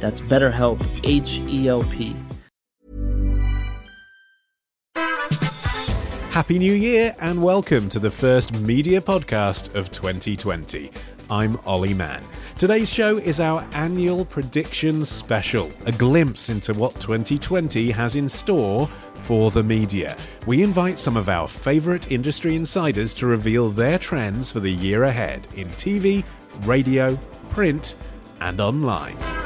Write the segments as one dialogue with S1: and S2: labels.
S1: That's BetterHelp, H E L P.
S2: Happy New Year and welcome to the first media podcast of 2020. I'm Olly Mann. Today's show is our annual predictions special, a glimpse into what 2020 has in store for the media. We invite some of our favourite industry insiders to reveal their trends for the year ahead in TV, radio, print, and online.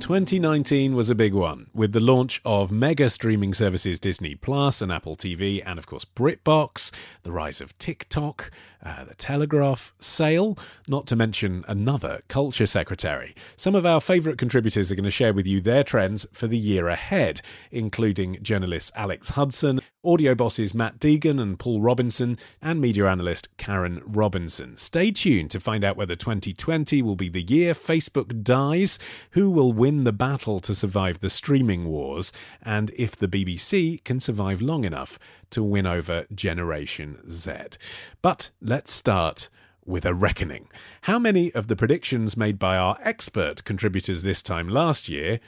S2: 2019 was a big one, with the launch of mega streaming services Disney Plus and Apple TV, and of course BritBox, the rise of TikTok, uh, the Telegraph, Sale, not to mention another culture secretary. Some of our favourite contributors are going to share with you their trends for the year ahead, including journalist Alex Hudson, audio bosses Matt Deegan and Paul Robinson, and media analyst Karin Robinson. Stay tuned to find out whether 2020 will be the year Facebook dies, who will win the battle to survive the streaming wars, and if the BBC can survive long enough to win over Generation Z. But let's start with a reckoning. How many of the predictions made by our expert contributors this time last year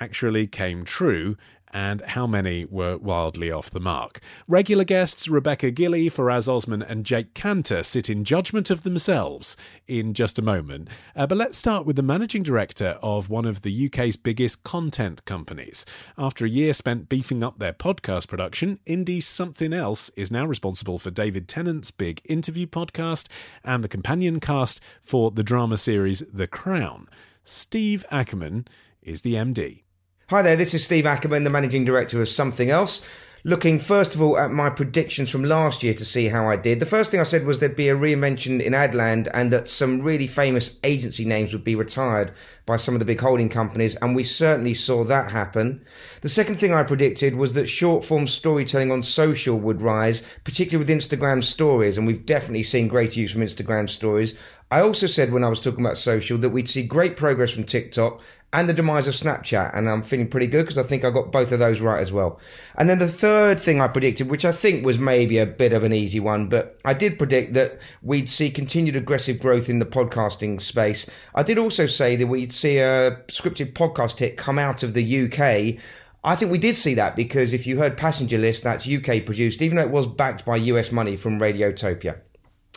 S2: actually came true and how many were wildly off the mark. Regular guests Rebecca Gillie, Faraz Osman, and Jake Kanter sit in judgment of themselves in just a moment. Uh, but let's start with the managing director of one of the UK's biggest content companies. After a year spent beefing up their podcast production, Indie Something Else is now responsible for David Tennant's big interview podcast and the companion cast for the drama series The Crown. Steve Ackerman is the MD.
S3: Hi there, this is Steve Ackerman, the Managing Director of Something Else. Looking first of all at my predictions from last year to see how I did. The first thing I said was there'd be a reinvention in Adland and that some really famous agency names would be retired by some of the big holding companies, and we certainly saw that happen. The second thing I predicted was that short form storytelling on social would rise, particularly with Instagram stories, and we've definitely seen great use from Instagram stories. I also said when I was talking about social that we'd see great progress from TikTok and the demise of Snapchat. And I'm feeling pretty good because I think I got both of those right as well. And then the third thing I predicted, which I think was maybe a bit of an easy one, but I did predict that we'd see continued aggressive growth in the podcasting space. I did also say that we'd see a scripted podcast hit come out of the UK. I think we did see that because if you heard Passenger List, that's UK produced, even though it was backed by US money from Radiotopia.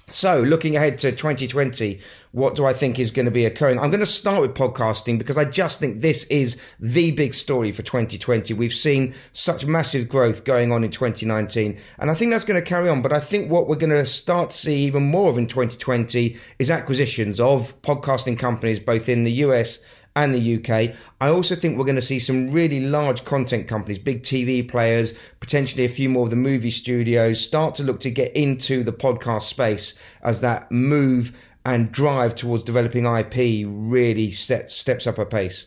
S3: So, looking ahead to 2020, what do I think is going to be occurring? I'm going to start with podcasting because I just think this is the big story for 2020. We've seen such massive growth going on in 2019, and I think that's going to carry on. But I think what we're going to start to see even more of in 2020 is acquisitions of podcasting companies, both in the US and the UK. I also think we're going to see some really large content companies, big TV players, potentially a few more of the movie studios start to look to get into the podcast space as that move and drive towards developing IP really set, steps up a pace.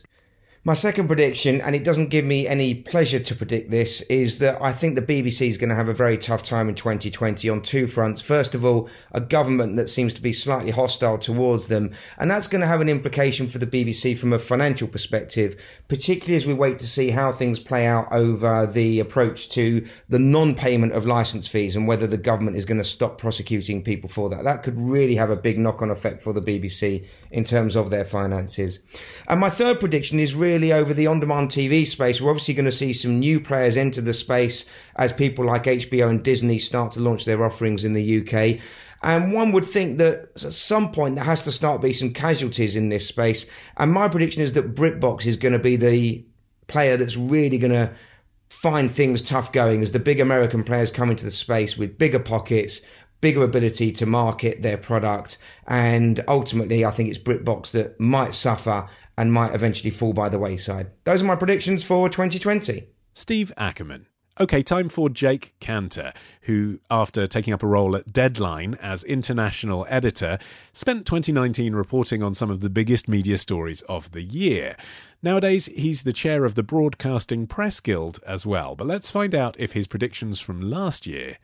S3: My second prediction, and it doesn't give me any pleasure to predict this, is that I think the BBC is going to have a very tough time in 2020 on two fronts. First of all, a government that seems to be slightly hostile towards them, and that's going to have an implication for the BBC from a financial perspective, particularly as we wait to see how things play out over the approach to the non-payment of license fees and whether the government is going to stop prosecuting people for that. That could really have a big knock-on effect for the BBC in terms of their finances. And my third prediction is really really over the on-demand TV space, we're obviously going to see some new players enter the space as people like HBO and Disney start to launch their offerings in the UK. And one would think that at some point there has to start be some casualties in this space. And my prediction is that BritBox is going to be the player that's really going to find things tough going as the big American players come into the space with bigger pockets, bigger ability to market their product. And ultimately, I think it's BritBox that might suffer and might eventually fall by the wayside. Those are my predictions for 2020.
S2: Steve Ackerman. Okay, time for Jake Kanter, who, after taking up a role at Deadline as international editor, spent 2019 reporting on some of the biggest media stories of the year. Nowadays, he's the chair of the Broadcasting Press Guild as well, but let's find out if his predictions from last year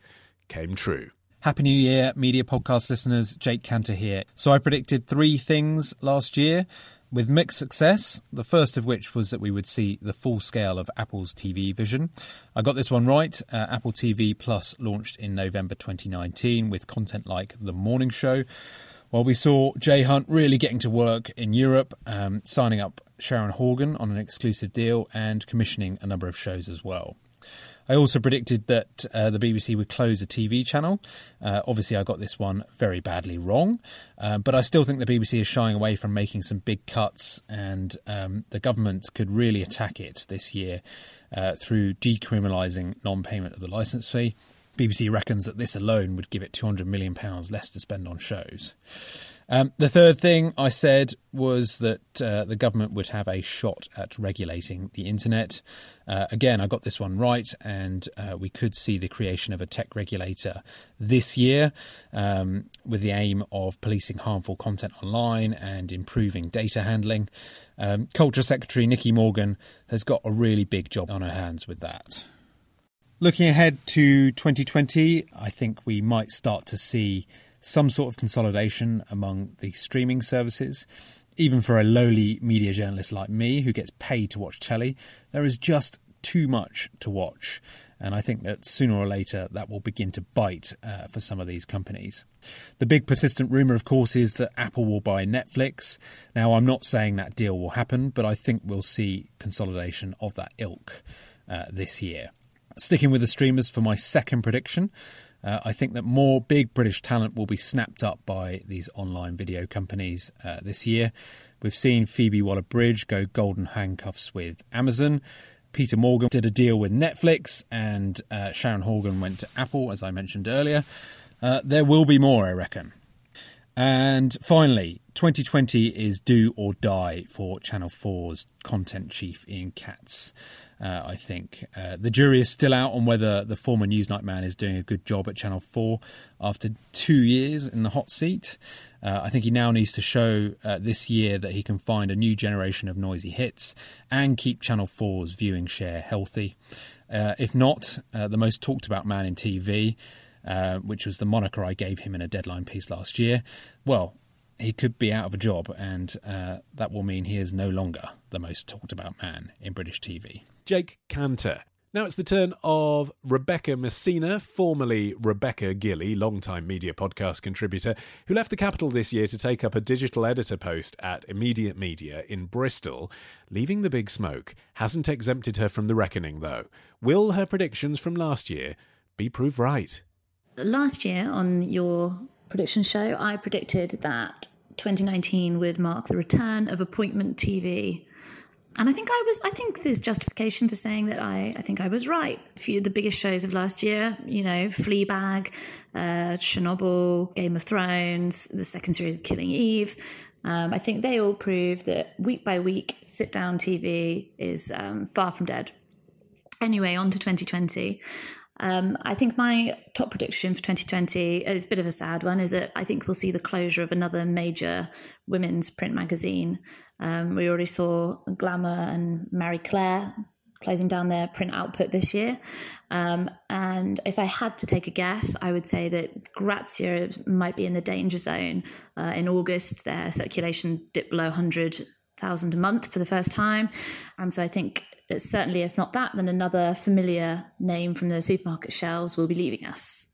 S2: came true.
S4: Happy New Year, media podcast listeners. Jake Kanter here. So, I predicted three things last year with mixed success, the first of which was that we would see the full scale of Apple's TV vision. I got this one right. Uh, Apple TV Plus launched in November 2019 with content like The Morning Show. While we saw Jay Hunt really getting to work in Europe, um, signing up Sharon Horgan on an exclusive deal and commissioning a number of shows as well. I also predicted that uh, the BBC would close a TV channel. Uh, obviously, I got this one very badly wrong, uh, but I still think the BBC is shying away from making some big cuts, and um, the government could really attack it this year uh, through decriminalising non payment of the licence fee. BBC reckons that this alone would give it £200 million less to spend on shows. Um, the third thing I said was that uh, the government would have a shot at regulating the internet. Uh, again, I got this one right, and uh, we could see the creation of a tech regulator this year um, with the aim of policing harmful content online and improving data handling. Um, Culture Secretary Nikki Morgan has got a really big job on her hands with that. Looking ahead to 2020, I think we might start to see some sort of consolidation among the streaming services. Even for a lowly media journalist like me who gets paid to watch telly, there is just too much to watch. And I think that sooner or later that will begin to bite uh, for some of these companies. The big persistent rumour, of course, is that Apple will buy Netflix. Now, I'm not saying that deal will happen, but I think we'll see consolidation of that ilk uh, this year. Sticking with the streamers for my second prediction, uh, I think that more big British talent will be snapped up by these online video companies uh, this year. We've seen Phoebe Waller Bridge go golden handcuffs with Amazon. Peter Morgan did a deal with Netflix, and uh, Sharon Horgan went to Apple, as I mentioned earlier. Uh, there will be more, I reckon. And finally, 2020 is do or die for Channel 4's content chief Ian Katz uh, I think. Uh, the jury is still out on whether the former Newsnight man is doing a good job at Channel 4 after two years in the hot seat. Uh, I think he now needs to show uh, this year that he can find a new generation of noisy hits and keep Channel 4's viewing share healthy. Uh, if not, uh, the most talked about man in TV, which was the moniker I gave him in a deadline piece last year, well, he could be out of a job, and that will mean he is no longer the most talked about man in British TV.
S2: Jake Kanter. Now it's the turn of Rebecca Messina, formerly Rebecca Gillie, long-time media podcast contributor, who left the capital this year to take up a digital editor post at Immediate Media in Bristol. Leaving the big smoke hasn't exempted her from the reckoning, though. Will her predictions from last year be proved right?
S5: Last year on your prediction show, I predicted that 2019 would mark the return of appointment TV. And I think I was, I think there's justification for saying that I, I think I was right. A few of the biggest shows of last year, you know, Fleabag, uh, Chernobyl, Game of Thrones, the second series of Killing Eve. Um, I think they all prove that week by week, sit down TV is um, far from dead. Anyway, on to 2020. Um, I think my top prediction for 2020 is a bit of a sad one. Is that I think we'll see the closure of another major women's print magazine. Um, we already saw Glamour and Marie Claire closing down their print output this year. Um, and if I had to take a guess, I would say that Grazia might be in the danger zone. Uh, in August, their circulation dipped below 100,000 a month for the first time. And so I think certainly, if not that, then another familiar name from the supermarket shelves will be leaving us.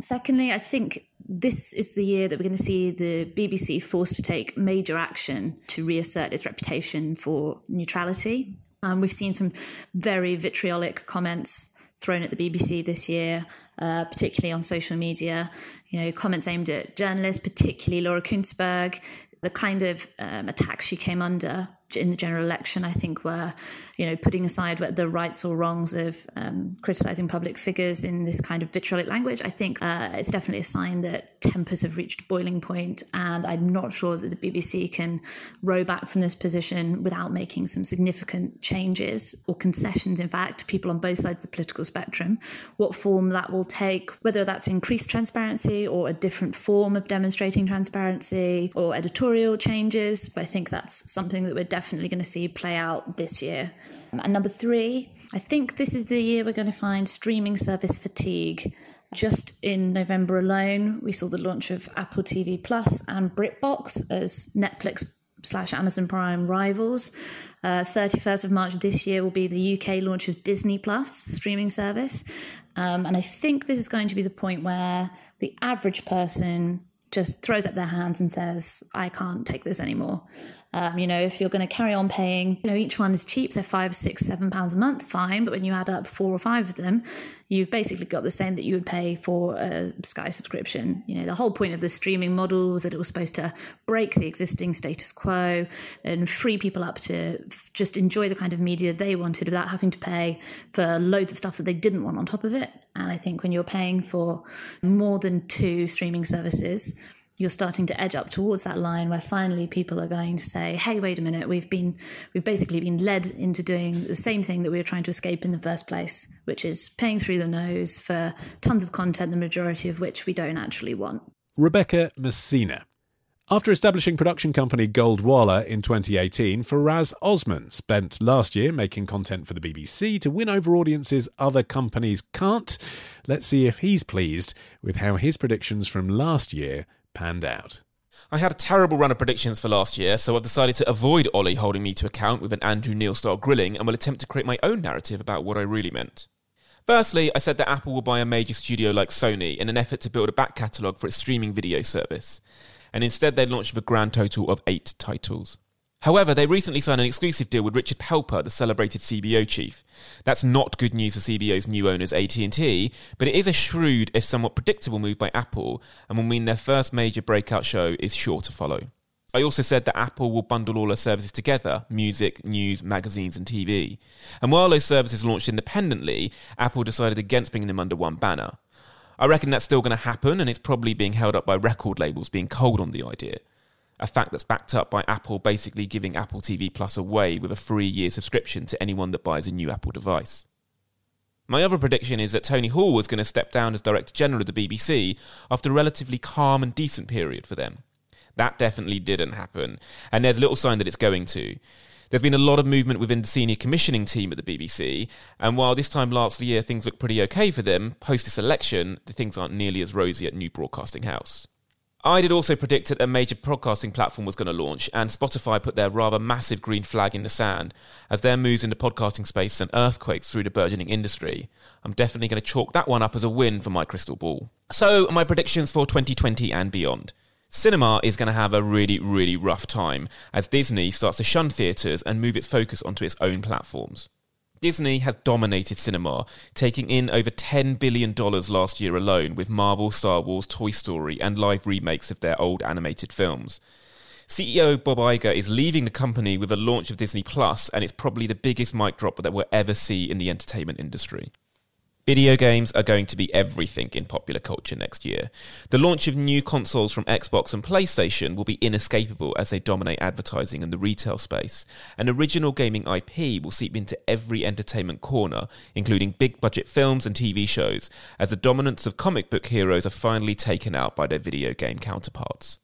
S5: Secondly, I think this is the year that we're going to see the BBC forced to take major action to reassert its reputation for neutrality. Um, we've seen some very vitriolic comments thrown at the BBC this year uh, particularly on social media. You know, comments aimed at journalists, particularly Laura Kuenssberg. the kind of um, attacks she came under in the general election, I think, were, you know, putting aside the rights or wrongs of um, criticizing public figures in this kind of vitriolic language. I think uh, it's definitely a sign that tempers have reached boiling point, and I'm not sure that the BBC can row back from this position without making some significant changes or concessions. In fact, to people on both sides of the political spectrum, what form that will take, whether that's increased transparency or a different form of demonstrating transparency or editorial changes. I think that's something that we're definitely going to see play out this year. And number three, I think this is the year we're going to find streaming service fatigue. Just in November alone, we saw the launch of Apple TV Plus and BritBox as Netflix slash Amazon Prime rivals. Uh, 31st of March this year will be the UK launch of Disney Plus streaming service. Um, and I think this is going to be the point where the average person just throws up their hands and says, I can't take this anymore. Um, you know, if you're going to carry on paying, you know, each one is cheap. They're five, six, seven pounds a month, fine. But when you add up four or five of them, you've basically got the same that you would pay for a Sky subscription. You know, the whole point of the streaming model was that it was supposed to break the existing status quo and free people up to f- just enjoy the kind of media they wanted without having to pay for loads of stuff that they didn't want on top of it. And I think when you're paying for more than two streaming services, you're starting to edge up towards that line where finally people are going to say hey wait a minute we've been we've basically been led into doing the same thing that we were trying to escape in the first place which is paying through the nose for tons of content the majority of which we don't actually want
S2: rebecca messina after establishing production company Goldwalla in 2018, Faraz Osman spent last year making content for the BBC to win over audiences other companies can't. Let's see if he's pleased with how his predictions from last year panned out.
S6: I had a terrible run of predictions for last year, so I've decided to avoid Olly holding me to account with an Andrew Neil style grilling and will attempt to create my own narrative about what I really meant. Firstly, I said that Apple will buy a major studio like Sony in an effort to build a back catalogue for its streaming video service, and instead they launched launch with a grand total of eight titles. However, they recently signed an exclusive deal with Richard Plepler, the celebrated HBO chief. That's not good news for HBO's new owners AT&T, but it is a shrewd, if somewhat predictable move by Apple, and will mean their first major breakout show is sure to follow. I also said that Apple will bundle all their services together music, news, magazines, and TV. And while those services launched independently, Apple decided against bringing them under one banner. I reckon that's still going to happen, and it's probably being held up by record labels being cold on the idea a fact that's backed up by Apple basically giving Apple TV Plus away with a free year subscription to anyone that buys a new Apple device. My other prediction is that Tony Hall was going to step down as Director General of the BBC after a relatively calm and decent period for them. That definitely didn't happen, and there's little sign that it's going to. There's been a lot of movement within the senior commissioning team at the BBC, and while this time last year things look pretty okay for them, post this election, the things aren't nearly as rosy at New Broadcasting House. I did also predict that a major podcasting platform was going to launch, and Spotify put their rather massive green flag in the sand as their moves in the podcasting space sent earthquakes through the burgeoning industry. I'm definitely going to chalk that one up as a win for my crystal ball. So, my predictions for 2020 and beyond. Cinema is going to have a really, really rough time as Disney starts to shun theatres and move its focus onto its own platforms. Disney has dominated cinema, taking in over $10 billion last year alone with Marvel, Star Wars, Toy Story, and live remakes of their old animated films. CEO Bob Iger is leaving the company with the launch of Disney Plus, and it's probably the biggest mic drop that we'll ever see in the entertainment industry. Video games are going to be everything in popular culture next year. The launch of new consoles from Xbox and PlayStation will be inescapable as they dominate advertising and the retail space. An original gaming IP will seep into every entertainment corner, including big budget films and TV shows, as the dominance of comic book heroes are finally taken out by their video game counterparts.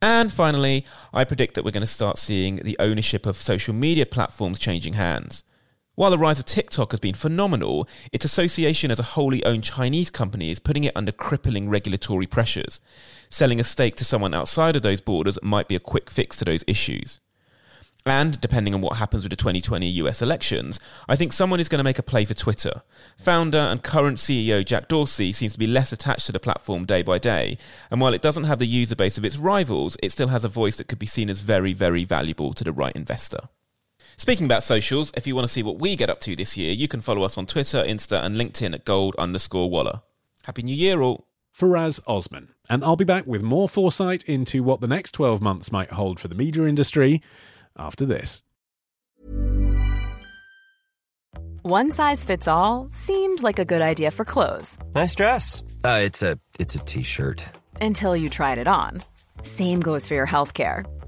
S6: And finally, I predict that we're going to start seeing the ownership of social media platforms changing hands. While the rise of TikTok has been phenomenal, its association as a wholly owned Chinese company is putting it under crippling regulatory pressures. Selling a stake to someone outside of those borders might be a quick fix to those issues. And depending on what happens with the 2020 US elections, I think someone is going to make a play for Twitter. Founder and current CEO Jack Dorsey seems to be less attached to the platform day by day, and while it doesn't have the user base of its rivals, it still has a voice that could be seen as very, very valuable to the right investor. Speaking about socials, if you want to see what we get up to this year, you can follow us on Twitter, Insta, and LinkedIn at gold underscore Waller. Happy New Year, all.
S2: Faraz Osman. And I'll be back with more foresight into what the next 12 months might hold for the media industry after this.
S7: One size fits all seemed like a good idea for clothes.
S8: Nice dress. Uh, it's a it's a t-shirt.
S7: Until you tried it on. Same goes for your health care.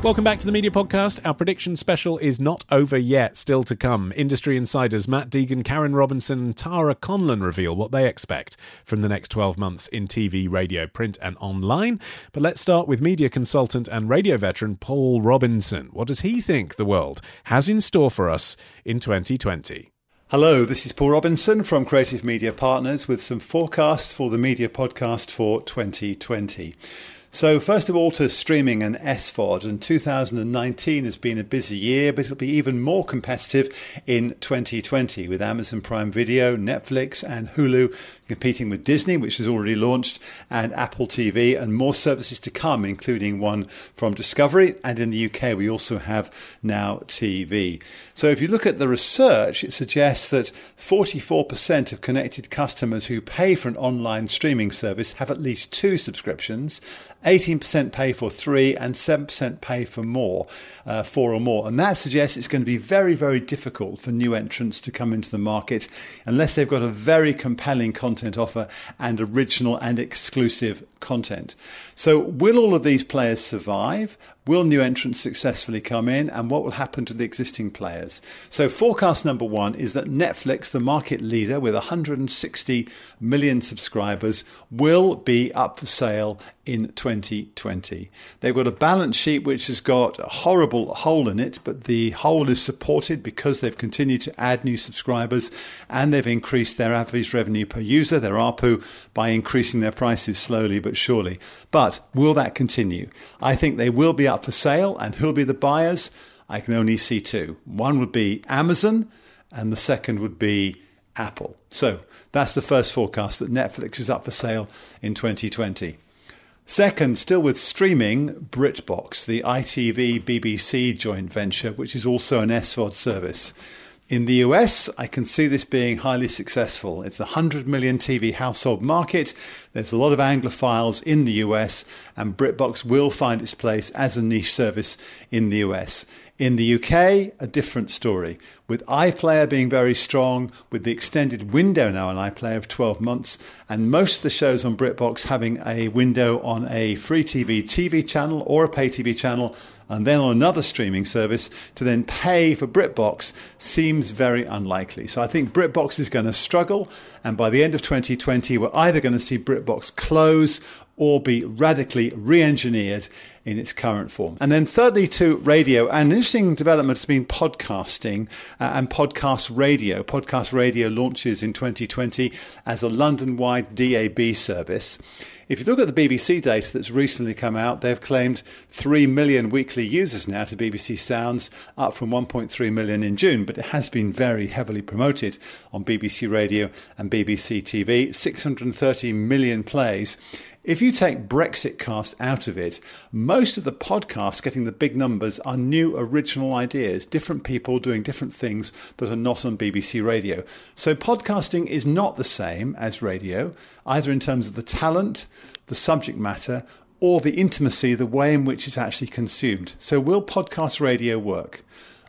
S2: Welcome back to the Media Podcast. Our prediction special is not over yet, still to come. Industry insiders Matt Deegan, Karin Robinson, and Tara Conlon reveal what they expect from the next 12 months in TV, radio, print, and online. But let's start with media consultant and radio veteran Paul Robinson. What does he think the world has in store for us in 2020?
S9: Hello, this is Paul Robinson from Creative Media Partners with some forecasts for the Media Podcast for 2020. So, first of all, to streaming and SVOD. And 2019 has been a busy year, but it'll be even more competitive in 2020 with Amazon Prime Video, Netflix, and Hulu competing with Disney, which has already launched, and Apple TV, and more services to come, including one from Discovery. And in the UK, we also have Now TV. So if you look at the research, it suggests that 44% of connected customers who pay for an online streaming service have at least two subscriptions. 18% pay for three, and 7% pay for more, uh, four or more. And that suggests it's going to be very, very difficult for new entrants to come into the market unless they've got a very compelling content offer and original and exclusive content. So, will all of these players survive? Will new entrants successfully come in? And what will happen to the existing players? So, forecast number one is that Netflix, the market leader with 160 million subscribers, will be up for sale in 2020. They've got a balance sheet which has got a horrible hole in it, but the hole is supported because they've continued to add new subscribers and they've increased their average revenue per user, their ARPU, by increasing their prices slowly but surely. But will that continue? I think they will be up for sale, and who'll be the buyers? I can only see two. One would be Amazon, and the second would be Apple. So that's the first forecast that Netflix is up for sale in 2020. Second, still with streaming, BritBox, the ITV BBC joint venture, which is also an SVOD service. In the US, I can see this being highly successful. It's a 100 million TV household market. There's a lot of Anglophiles in the US, and BritBox will find its place as a niche service in the US. In the UK, a different story, with iPlayer being very strong, with the extended window now on iPlayer of 12 months, and most of the shows on BritBox having a window on a free TV TV channel or a pay TV channel and then on another streaming service to then pay for BritBox seems very unlikely. So I think BritBox is going to struggle, and by the end of 2020, we're either going to see BritBox close or be radically re engineered in its current form. And then, thirdly, to radio, an interesting development has been podcasting uh, and podcast radio. Podcast radio launches in 2020 as a London wide DAB service. If you look at the BBC data that's recently come out, they've claimed 3 million weekly users now to BBC Sounds, up from 1.3 million in June, but it has been very heavily promoted on BBC Radio and BBC TV. 630 million plays. If you take Brexit cast out of it, most of the podcasts getting the big numbers are new original ideas, different people doing different things that are not on BBC Radio. So podcasting is not the same as radio, either in terms of the talent, the subject matter, or the intimacy, the way in which it's actually consumed. So will podcast radio work?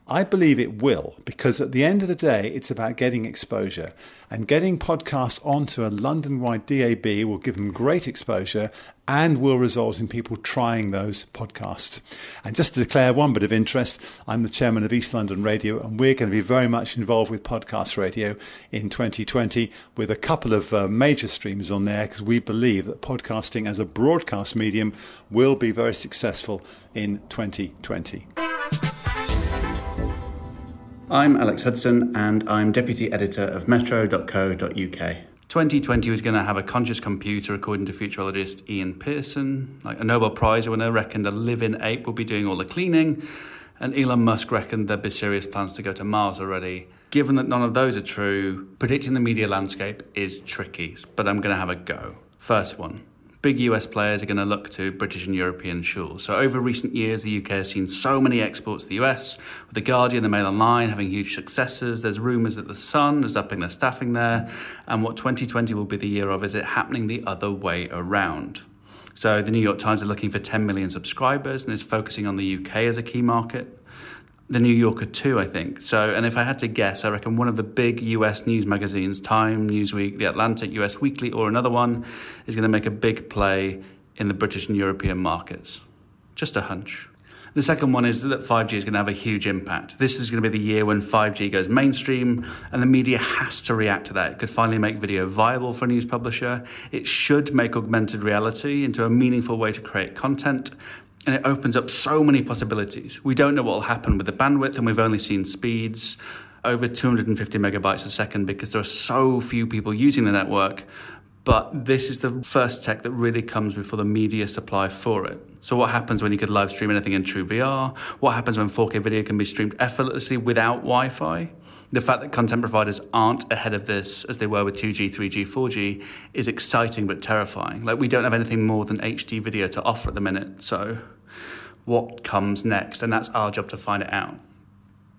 S9: I believe it will, because at the end of the day, it's about getting exposure. And getting podcasts onto a London wide DAB will give them great exposure and will result in people trying those podcasts. And just to declare one bit of interest, I'm the chairman of East London Radio, and we're going to be very much involved with podcast radio in 2020 with a couple of uh, major streams on there because we believe that podcasting as a broadcast medium will be very successful in 2020.
S10: I'm Alex Hudson and I'm deputy editor of metro.co.uk. 2020 was going to have a conscious computer, according to futurologist Ian Pearson. Like a Nobel Prize winner reckoned a living ape would be doing all the cleaning, and Elon Musk reckoned there'd be serious plans to go to Mars already. Given that none of those are true, predicting the media landscape is tricky, but I'm going to have a go. First one big US players are going to look to British and European shores. So, over recent years, the UK has seen so many exports to the US, with The Guardian, The Mail Online having huge successes. There's rumours that The Sun is upping their staffing there, and what 2020 will be the year of is it happening the other way around. So, the New York Times are looking for 10 million subscribers and is focusing on the UK as a key market the New Yorker too, I think. So, and if I had to guess, I reckon one of the big US news magazines, Time, Newsweek, The Atlantic, US Weekly, or another one, is going to make a big play in the British and European markets. Just a hunch. The second one is that 5G is going to have a huge impact. This is going to be the year when 5G goes mainstream, and the media has to react to that. It could finally make video viable for a news publisher. It should make augmented reality into a meaningful way to create content and it opens up so many possibilities. We don't know what will happen with the bandwidth, and we've only seen speeds over 250 megabytes a second because there are so few people using the network. But this is the first tech that really comes before the media supply for it. So, what happens when you could live stream anything in true VR? What happens when 4K video can be streamed effortlessly without Wi Fi? the fact that content providers aren't ahead of this as they were with 2G, 3G, 4G is exciting but terrifying. Like, we don't have anything more than HD video to offer at the minute, so what comes next? And that's our job to find it out.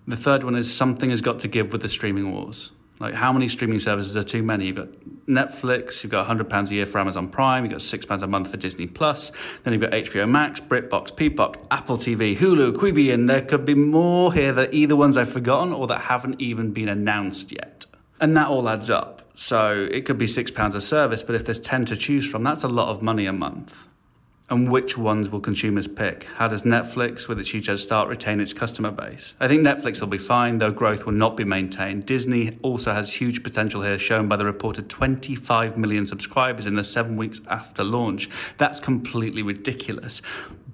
S10: The third one is something has got to give with the streaming wars. Like, how many streaming services are too many? You've got Netflix, you've got £100 a year for Amazon Prime, you've got £6 a month for Disney Plus, then you've got HBO Max, BritBox, Peacock, Apple TV, Hulu, Quibi, and there could be more here that either ones I've forgotten or that haven't even been announced yet. And that all adds up. So it could be £6 a service, but if there's 10 to choose from, that's a lot of money a month and which ones will consumers pick? How does Netflix, with its huge head start, retain its customer base? I think Netflix will be fine, though growth will not be maintained. Disney also has huge potential here, shown by the reported 25 million subscribers in the seven weeks after launch. That's completely ridiculous.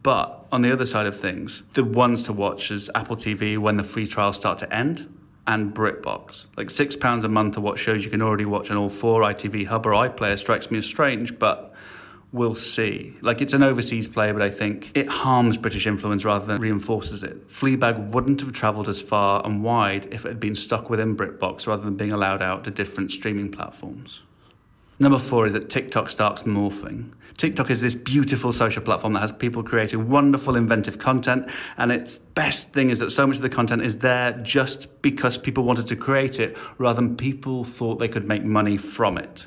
S10: But on the other side of things, the ones to watch is Apple TV when the free trials start to end and BritBox. Like £6 a month to watch shows you can already watch on all four ITV Hub or iPlayer strikes me as strange, but we'll see. Like it's an overseas play, but I think it harms British influence rather than reinforces it. Fleabag wouldn't have travelled as far and wide if it had been stuck within BritBox rather than being allowed out to different streaming platforms. Number four is that TikTok starts morphing. TikTok is this beautiful social platform that has people creating wonderful, inventive content, and its best thing is that so much of the content is there just because people wanted to create it rather than people thought they could make money from it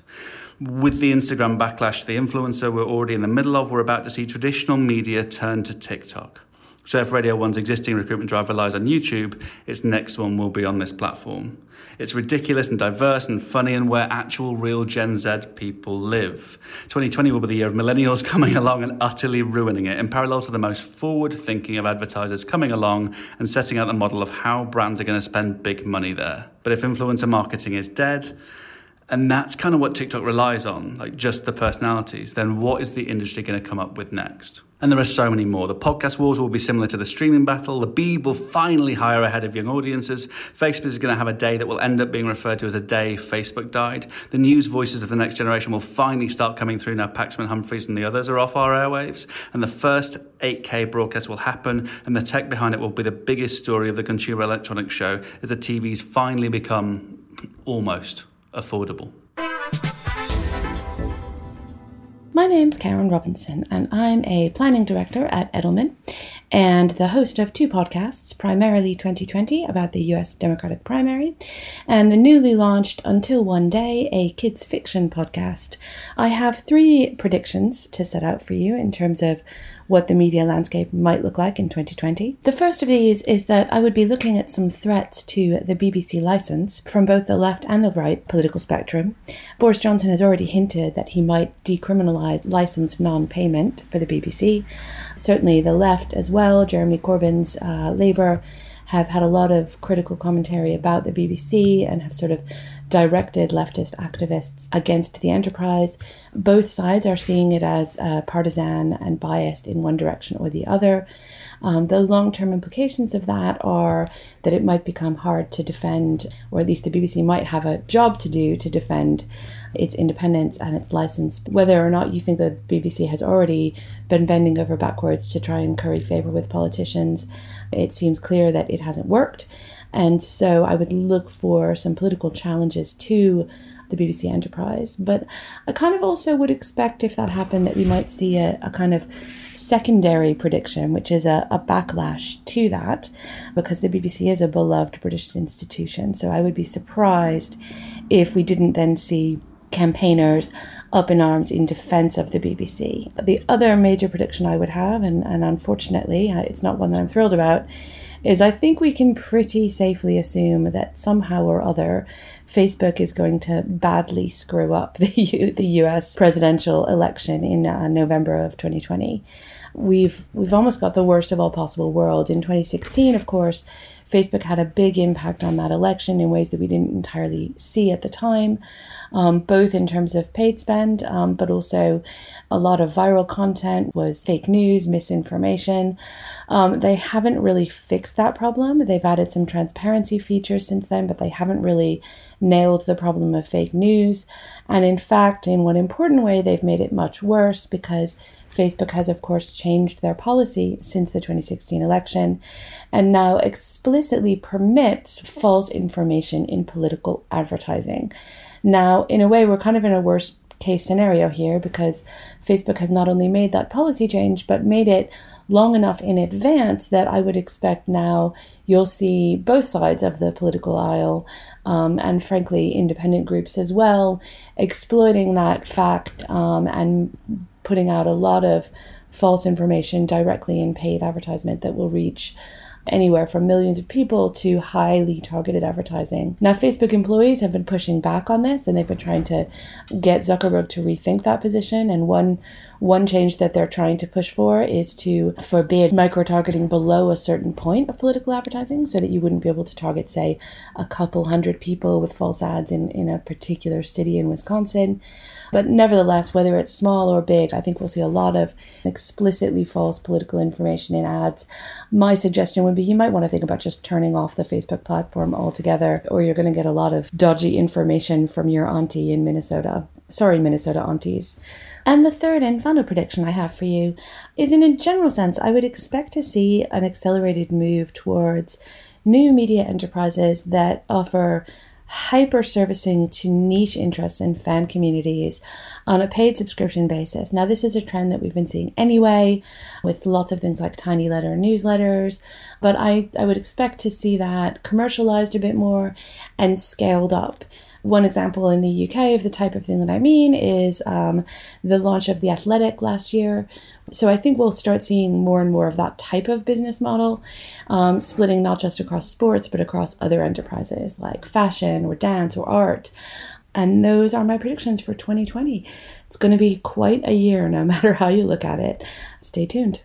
S10: with the Instagram backlash the influencer we're already in the middle of, we're about to see traditional media turn to TikTok. So if Radio 1's existing recruitment drive relies on YouTube, its next one will be on this platform. It's ridiculous and diverse and funny and where actual real Gen Z people live. 2020 will be the year of millennials coming along and utterly ruining it, in parallel to the most forward thinking of advertisers coming along and setting out the model of how brands are going to spend big money there. But if influencer marketing is dead, and that's kind of what TikTok relies on, like just the personalities, then what is the industry going to come up with next? And there are so many more. The podcast wars will be similar to the streaming battle. The Beeb will finally hire ahead of young audiences. Facebook is going to have a day that will end up being referred to as a day Facebook died. The news voices of the next generation will finally start coming through now Paxman Humphreys and the others are off our airwaves. And the first 8K broadcast will happen, and the tech behind it will be the biggest story of the Consumer Electronics Show as the TVs finally become almost affordable.
S11: My name's Karin Robinson, and I'm a planning director at Edelman and the host of two podcasts, primarily 2020 about the US Democratic primary, and the newly launched Until One Day, a kids fiction podcast. I have three predictions to set out for you in terms of what the media landscape might look like in 2020. The first of these is that I would be looking at some threats to the BBC license from both the left and the right political spectrum. Boris Johnson has already hinted that he might decriminalise license non payment for the BBC. Certainly the left as well, Jeremy Corbyn's uh, Labour have had a lot of critical commentary about the BBC and have sort of directed leftist activists against the enterprise. Both sides are seeing it as uh, partisan and biased in one direction or the other. Um, the long term implications of that are that it might become hard to defend, or at least the BBC might have a job to do to defend its independence and its license. Whether or not you think the BBC has already been bending over backwards to try and curry favour with politicians, it seems clear that it hasn't worked. And so I would look for some political challenges to the BBC enterprise. But I kind of also would expect if that happened that we might see a, a kind of secondary prediction, which is a, a, backlash to that, because the BBC is a beloved British institution. So I would be surprised if we didn't then see campaigners up in arms in defense of the BBC. The other major prediction I would have, and, and unfortunately it's not one that I'm thrilled about, is I think we can pretty safely assume that somehow or other Facebook is going to badly screw up the U- the US presidential election in uh, November of 2020. We've we've almost got the worst of all possible worlds. In 2016, of course, Facebook had a big impact on that election in ways that we didn't entirely see at the time, um, both in terms of paid spend, um, but also a lot of viral content was fake news, misinformation. Um, they haven't really fixed that problem. They've added some transparency features since then, but they haven't really nailed the problem of fake news. And in fact, in one important way, they've made it much worse because Facebook has, of course, changed their policy since the 2016 election and now explicitly permits false information in political advertising. Now, in a way, we're kind of in a worse case scenario here because Facebook has not only made that policy change, but made it long enough in advance that I would expect now you'll see both sides of the political aisle um, and, frankly, independent groups as well exploiting that fact um, and putting out a lot of false information directly in paid advertisement that will reach anywhere from millions of people to highly targeted advertising. Now, Facebook employees have been pushing back on this and they've been trying to get Zuckerberg to rethink that position. And one one change that they're trying to push for is to forbid micro targeting below a certain point of political advertising so that you wouldn't be able to target, say, a couple hundred people with false ads in, in a particular city in Wisconsin. But nevertheless, whether it's small or big, I think we'll see a lot of explicitly false political information in ads. My suggestion would be you might want to think about just turning off the Facebook platform altogether, or you're going to get a lot of dodgy information from your auntie in Minnesota. Sorry, Minnesota aunties. And the third and final prediction I have for you is in a general sense, I would expect to see an accelerated move towards new media enterprises that offer hyper servicing to niche interests and fan communities on a paid subscription basis. Now, this is a trend that we've been seeing anyway with lots of things like tiny letter newsletters, but I, I would expect to see that commercialized a bit more and scaled up. One example in the UK of the type of thing that I mean is um, the launch of The Athletic last year. So I think we'll start seeing more and more of that type of business model, um, splitting not just across sports, but across other enterprises like fashion or dance or art. And those are my predictions for 2020. It's going to be quite a year, no matter how you look at it. Stay tuned.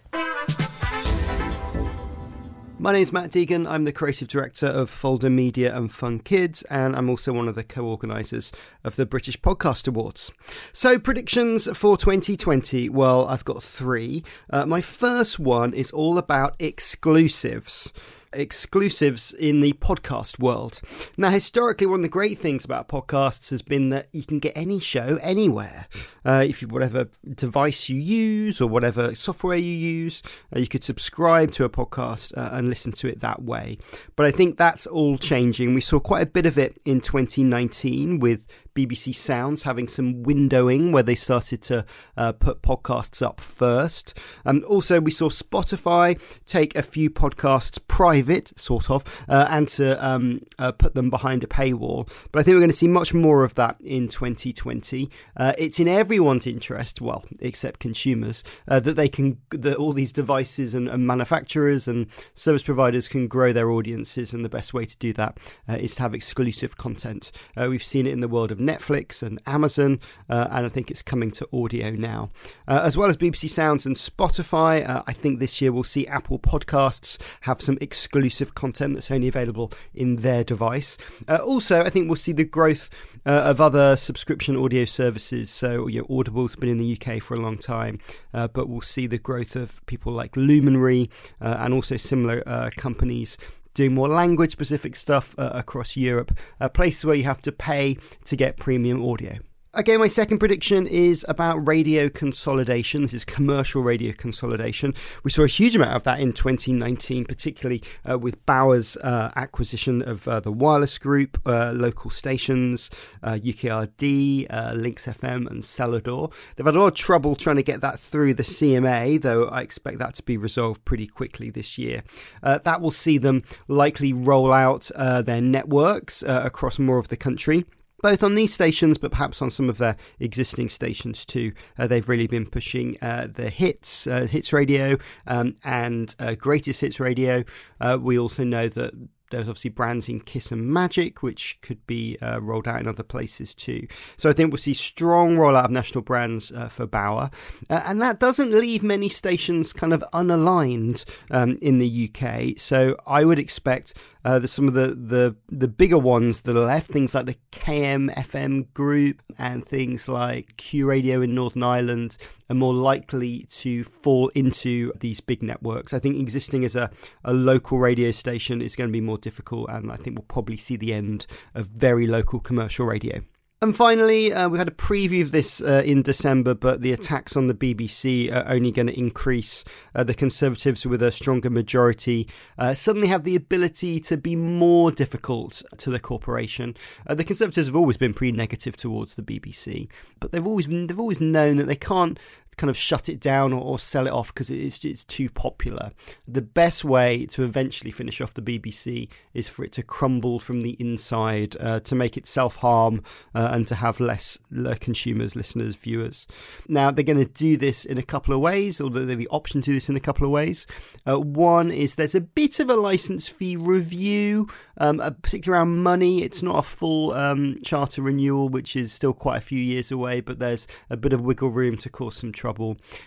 S12: My name is Matt Deegan. I'm the creative director of Folder Media and Fun Kids, and I'm also one of the co organisers of the British Podcast Awards. So, predictions for 2020. Well, I've got three. Uh, my first one is all about exclusives exclusives in the podcast world. Now, historically, one of the great things about podcasts has been that you can get any show anywhere. Uh, if you whatever device you use or whatever software you use, uh, you could subscribe to a podcast uh, and listen to it that way. But I think that's all changing. We saw quite a bit of it in 2019 with BBC Sounds having some windowing where they started to uh, put podcasts up first. Um, also, we saw Spotify take a few podcasts private, sort of, uh, and to um, uh, put them behind a paywall. But I think we're going to see much more of that in 2020. Uh, it's in everyone's interest, well, except consumers, uh, that they can, that all these devices and, and, manufacturers and service providers can grow their audiences, and the best way to do that uh, is to have exclusive content. we've seen it in the world of Netflix and Amazon, uh, and I think it's coming to audio now. Uh, as well as BBC Sounds and Spotify, uh, I think this year we'll see Apple Podcasts have some exclusive content that's only available in their device. Uh, also, I think we'll see the growth uh, of other subscription audio services. So, you know, Audible's been in the UK for a long time, uh, but we'll see the growth of people like Luminary and also similar companies doing more language specific stuff uh, across Europe, uh, places where you have to pay to get premium audio. Again, my second prediction is about radio consolidation. This is commercial radio consolidation. We saw a huge amount of that in 2019, particularly uh, with Bauer's uh, acquisition of uh, the Wireless Group, uh, local stations, UKRD, uh, uh, Lincs FM, and Celador. They've had a lot of trouble trying to get that through the CMA, though I expect that to be resolved pretty quickly this year. that will see them likely roll out their networks across more of the country both on these stations, but perhaps on some of their existing stations too. Uh, they've really been pushing uh, the hits, uh, hits radio, um, and uh, greatest hits radio. Uh, we also know that there's obviously brands in Kiss and Magic, which could be uh, rolled out in other places too. So I think we'll see strong rollout of national brands uh, for Bauer, uh, and that doesn't leave many stations kind of unaligned um, in the UK. So I would expect uh, the, some of the, the, the bigger ones that are left, things like the KMFM group and things like Q Radio in Northern Ireland, are more likely to fall into these big networks. I think existing as a, a local radio station is going to be more difficult, and I think we'll probably see the end of very local commercial radio. And finally, uh, we had a preview of this uh, in December, but the attacks on the BBC are only going to increase. Uh, the Conservatives, with a stronger majority, uh, suddenly have the ability to be more difficult to the corporation. Uh, the Conservatives have always been pretty negative towards the BBC, but they've always they've always known that they can't kind of shut it down or, or sell it off because it's it's too popular. The best way to eventually finish off the BBC is for it to crumble from the inside, uh, to make it self harm, uh, and to have less consumers, listeners, viewers. Now they're going to do this in a couple of ways, or they have the option to do this in a couple of ways. Uh, one is there's a bit of a license fee review, um, particularly around money. It's not a full um, charter renewal, which is still quite a few years away, but there's a bit of wiggle room to cause some.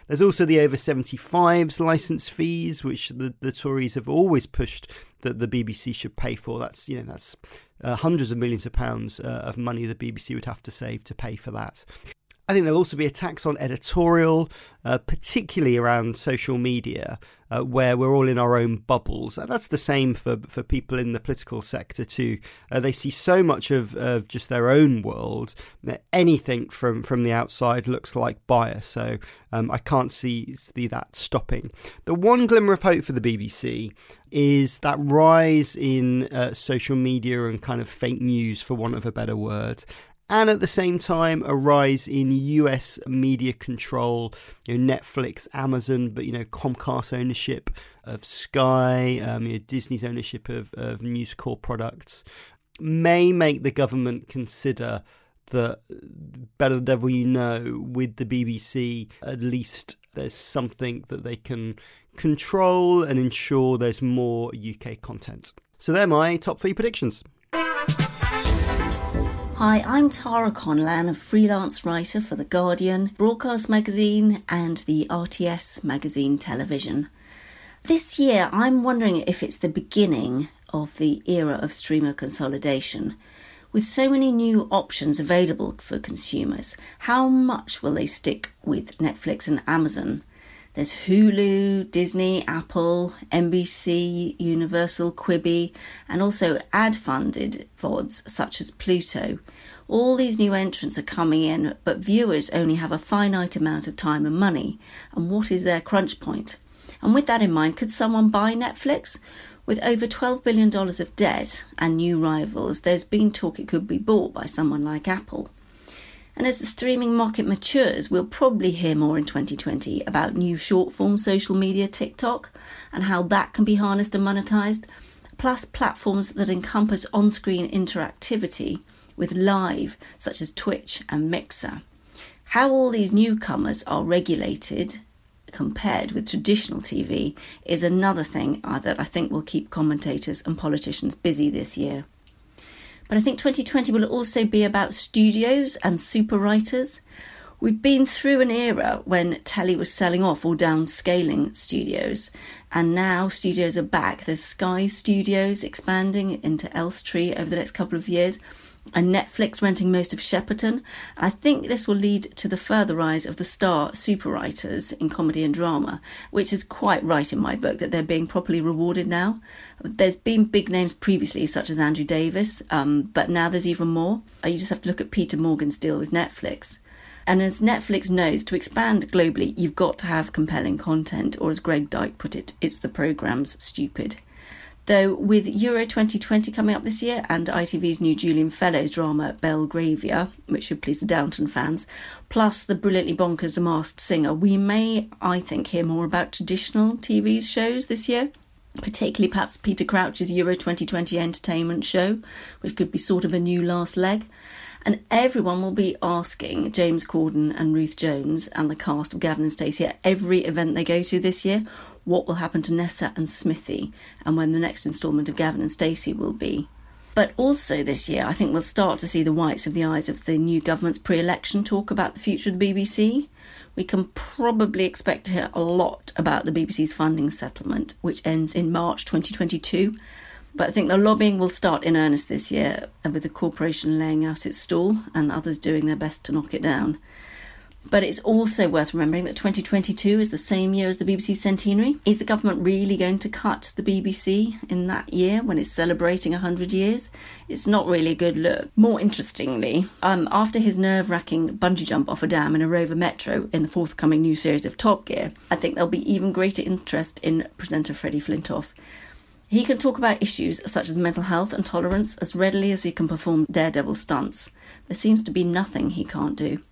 S12: There's also the over 75s license fees, which the, the Tories have always pushed that the BBC should pay for. That's you know that's uh, hundreds of millions of pounds uh, of money the BBC would have to save to pay for that. I think there'll also be attacks on editorial, uh, particularly around social media, uh, where we're all in our own bubbles. And that's the same for, for people in the political sector too. Uh, they see so much of, of just their own world that anything from, from the outside looks like bias. So um, I can't see, see that stopping. The one glimmer of hope for the BBC is that rise in uh, social media and kind of fake news, for want of a better word and at the same time a rise in US media control, you know, Netflix, Amazon, but you know Comcast ownership of Sky, um, you know, Disney's ownership of, of News Corp products may make the government consider that better the devil you know with the BBC at least there's something that they can control and ensure there's more UK content. So they're my top three predictions.
S13: Hi, I'm Tara Conlan, a freelance writer for The Guardian, Broadcast Magazine, and the RTS Magazine Television. This year, I'm wondering if it's the beginning of the era of streamer consolidation. With so many new options available for consumers, how much will they stick with Netflix and Amazon? There's Hulu, Disney, Apple, NBC, Universal, Quibi, and also ad funded VODs such as Pluto. All these new entrants are coming in, but viewers only have a finite amount of time and money. And what is their crunch point? And with that in mind, could someone buy Netflix? With over $12 billion of debt and new rivals, there's been talk it could be bought by someone like Apple. And as the streaming market matures, we'll probably hear more in 2020 about new short form social media TikTok and how that can be harnessed and monetized, plus platforms that encompass on screen interactivity with live, such as Twitch and Mixer. How all these newcomers are regulated compared with traditional TV is another thing uh, that I think will keep commentators and politicians busy this year. But I think 2020 will also be about studios and super writers. We've been through an era when telly was selling off or downscaling studios, and now studios are back. There's Sky Studios expanding into Elstree over the next couple of years and Netflix renting most of Shepperton. I think this will lead to the further rise of the star super writers in comedy and drama, which is quite right in my book that they're being properly rewarded now. There's been big names previously, such as Andrew Davies, um, but now there's even more. Uh, you just have to look at Peter Morgan's deal with Netflix. And as Netflix knows, to expand globally, you've got to have compelling content, or as Greg Dyke put it, it's the program's stupid. Though with Euro 2020 coming up this year and ITV's new Julian Fellowes drama Belgravia, which should please the Downton fans, plus the brilliantly bonkers The Masked Singer, we may, I think, hear more about traditional TV shows this year. Particularly, perhaps Peter Crouch's Euro 2020 entertainment show, which could be sort of a new last leg. And everyone will be asking James Corden and Ruth Jones and the cast of Gavin and Stacey at every event they go to this year what will happen to Nessa and Smithy and when the next instalment of Gavin and Stacey will be. But also this year, I think we'll start to see the whites of the eyes of the new government's pre election talk about the future of the BBC. We can probably expect to hear a lot about the BBC's funding settlement, which ends in March 2022. But I think the lobbying will start in earnest this year, with the corporation laying out its stall and others doing their best to knock it down. But it's also worth remembering that 2022 is the same year as the BBC centenary. Is the government really going to cut the BBC in that year when it's celebrating 100 years? It's not really a good look. More interestingly, um, after his nerve wracking bungee jump off a dam in a Rover Metro in the forthcoming new series of Top Gear, I think there'll be even greater interest in presenter Freddie Flintoff. He can talk about issues such as mental health and tolerance as readily as he can perform daredevil stunts. There seems to be nothing he can't do.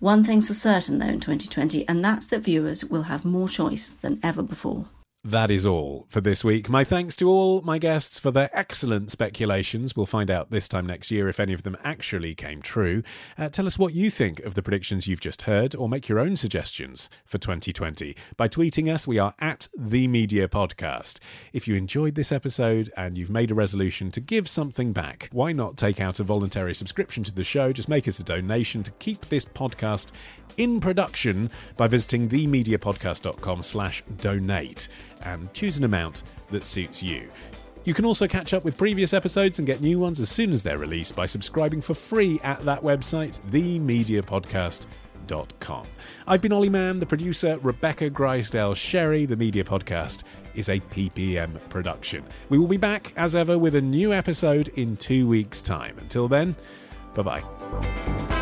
S13: One thing's for certain, though, in 2020, and that's that viewers will have more choice than ever before.
S2: That is all for this week. My thanks to all my guests for their excellent speculations. We'll find out this time next year if any of them actually came true. Uh, tell us what you think of the predictions you've just heard, or make your own suggestions for 2020 by tweeting us. We are at the Media Podcast. If you enjoyed this episode and you've made a resolution to give something back, why not take out a voluntary subscription to the show? Just make us a donation to keep this podcast in production by visiting themediapodcast.com slash donate and choose an amount that suits you. You can also catch up with previous episodes and get new ones as soon as they're released by subscribing for free at that website, themediapodcast.com. I've been Olly Mann, the producer, Rebecca Grisedale Sherry. The Media Podcast is a PPM production. We will be back, as ever, with a new episode in two weeks' time. Until then, bye bye.